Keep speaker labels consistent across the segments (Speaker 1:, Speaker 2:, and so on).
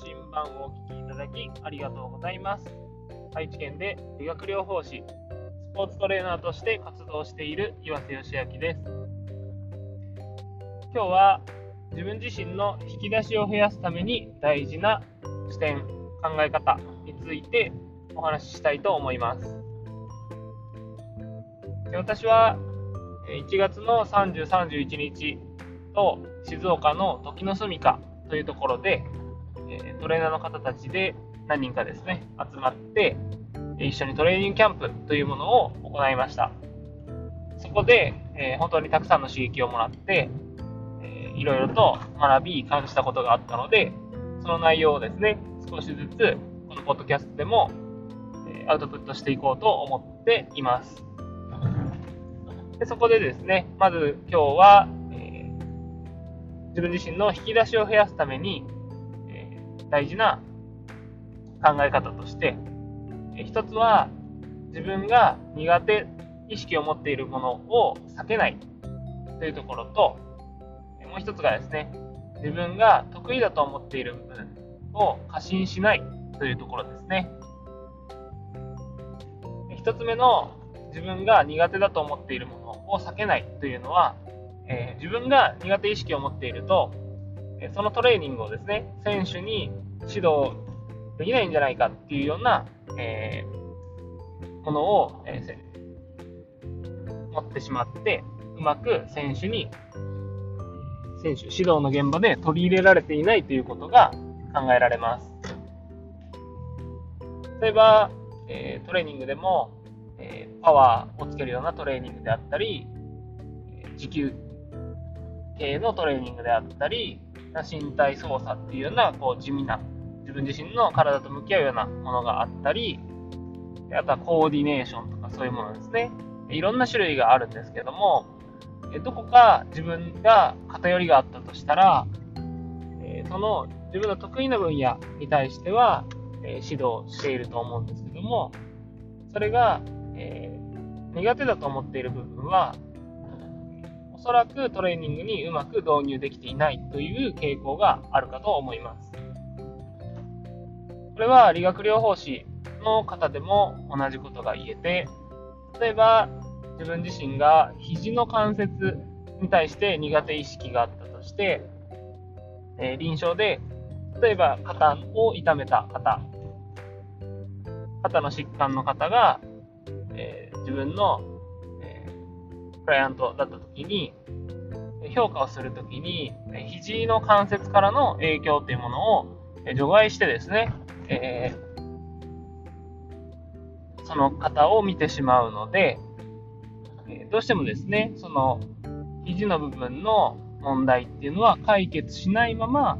Speaker 1: 信版をお聞きいただきありがとうございます。愛知県で理学療法士スポーツトレーナーとして活動している岩瀬義明です。今日は自分自身の引き出しを増やすために大事な視点考え方についてお話ししたいと思います。私は1月の30、31日と静岡の時の住処というところでトレーナーの方たちで何人かですね集まって一緒にトレーニングキャンプというものを行いました。そこで、え本当にたくさんの刺激をもらって、えいろいろと学び感じたことがあったのでその内容をですね少しずつこのポッドキャストでもえアウトプットしていこうと思っています。でそこでですねまず今日は、えー、自分自身の引き出しを増やすために、大事な考え方として、一つは自分が苦手意識を持っているものを避けないというところともう一つがですね自分が得意だと思っている部分を過信しないというところですね。1つ目の自分が苦手だと思っているものを避けないというのは、えー、自分が苦手意識を持っていると、そのトレーニングをですね、選手に指導できないんじゃないかっていうような、えー、ものを、えー、持ってしまって、うまく選手に、選手、指導の現場で取り入れられていないということが考えられます。例えば、えー、トレーニングでも、えー、パワーをつけるようなトレーニングであったり、持久系のトレーニングであったり、身体操作っていうようなこう地味な自分自身の体と向き合うようなものがあったり、あとはコーディネーションとかそういうものですね。いろんな種類があるんですけども、どこか自分が偏りがあったとしたら、その自分の得意な分野に対しては、指導していると思うんですけども、それが、苦手だと思っている部分は、そらくトレーニングにうまく導入できていないという傾向があるかと思います。これは理学療法士の方でも同じことが言えて、例えば自分自身が肘の関節に対して苦手意識があったとして、えー、臨床で例えば肩を痛めた方肩の疾患の方が、えー、自分の、クライアントだった時に、評価をするときに、肘の関節からの影響というものを除外してですね、えー、その方を見てしまうので、どうしてもですね、その肘の部分の問題っていうのは解決しないまま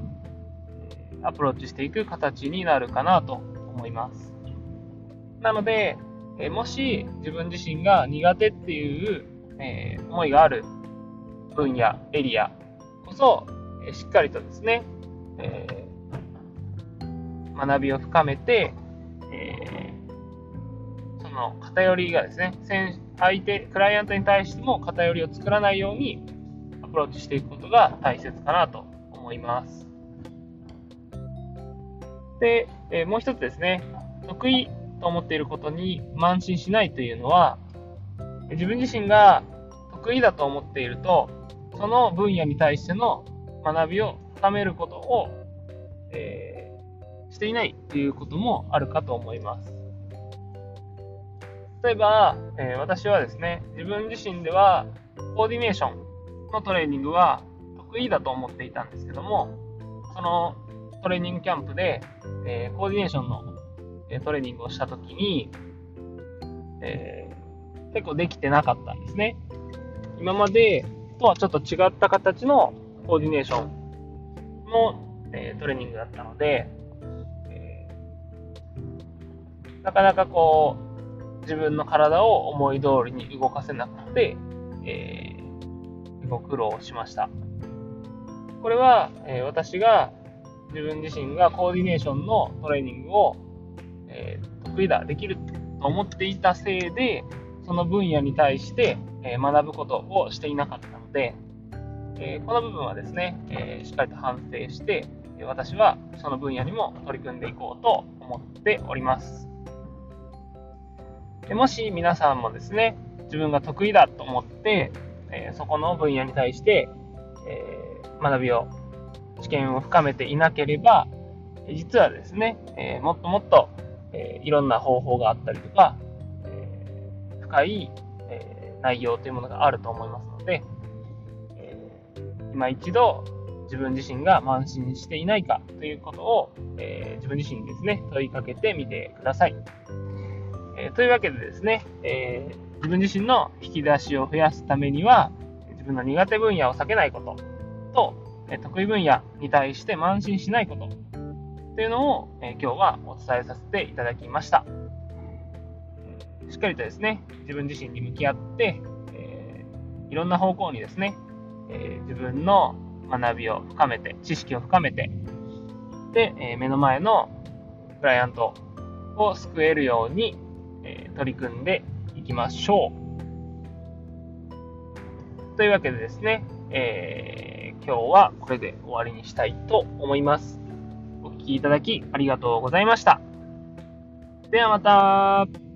Speaker 1: アプローチしていく形になるかなと思います。なので、もし自分自身が苦手っていう、えー、思いがある分野、エリアこそ、えしっかりとですね、えー、学びを深めて、えー、その偏りがですね、相手、クライアントに対しても偏りを作らないようにアプローチしていくことが大切かなと思います。で、えもう一つですね、得意と思っていることに慢心しないというのは、自分自身が得意だと思っていると、その分野に対しての学びを深めることを、えー、していないということもあるかと思います。例えば、えー、私はですね、自分自身ではコーディネーションのトレーニングは得意だと思っていたんですけども、そのトレーニングキャンプで、えー、コーディネーションのトレーニングをしたときに、えー、結構できてなかったんですね。今までとはちょっと違った形のコーディネーションの、えー、トレーニングだったので、えー、なかなかこう、自分の体を思い通りに動かせなくて、えー、ご苦労しました。これは、えー、私が自分自身がコーディネーションのトレーニングをえ、得意だ、できると思っていたせいで、その分野に対して、えー、学ぶことをしていなかったので、えー、この部分はですね、えしっかりと反省して、私はその分野にも取り組んでいこうと思っております。でもし皆さんもですね、自分が得意だと思って、えー、そこの分野に対して、えー、学びを、知見を深めていなければ、実はですね、えー、もっともっと、えいろんな方法があったりとか、え深い、内容というものがあると思いますので、え今一度自分自身が慢心していないかということを、え自分自身にですね、問いかけてみてください。えというわけでですね、え自分自身の引き出しを増やすためには、自分の苦手分野を避けないことと、え得意分野に対して慢心しないことというのを、え今日はお伝えさせていただきました。しっかりとですね、自分自身に向き合って、えー、いろんな方向にですね、えー、自分の学びを深めて、知識を深めて、で、えー、目の前のクライアントを救えるように、え取り組んでいきましょう。というわけでですね、えー、今日はこれで終わりにしたいと思います。お聴きいただきありがとうございました。ではまた。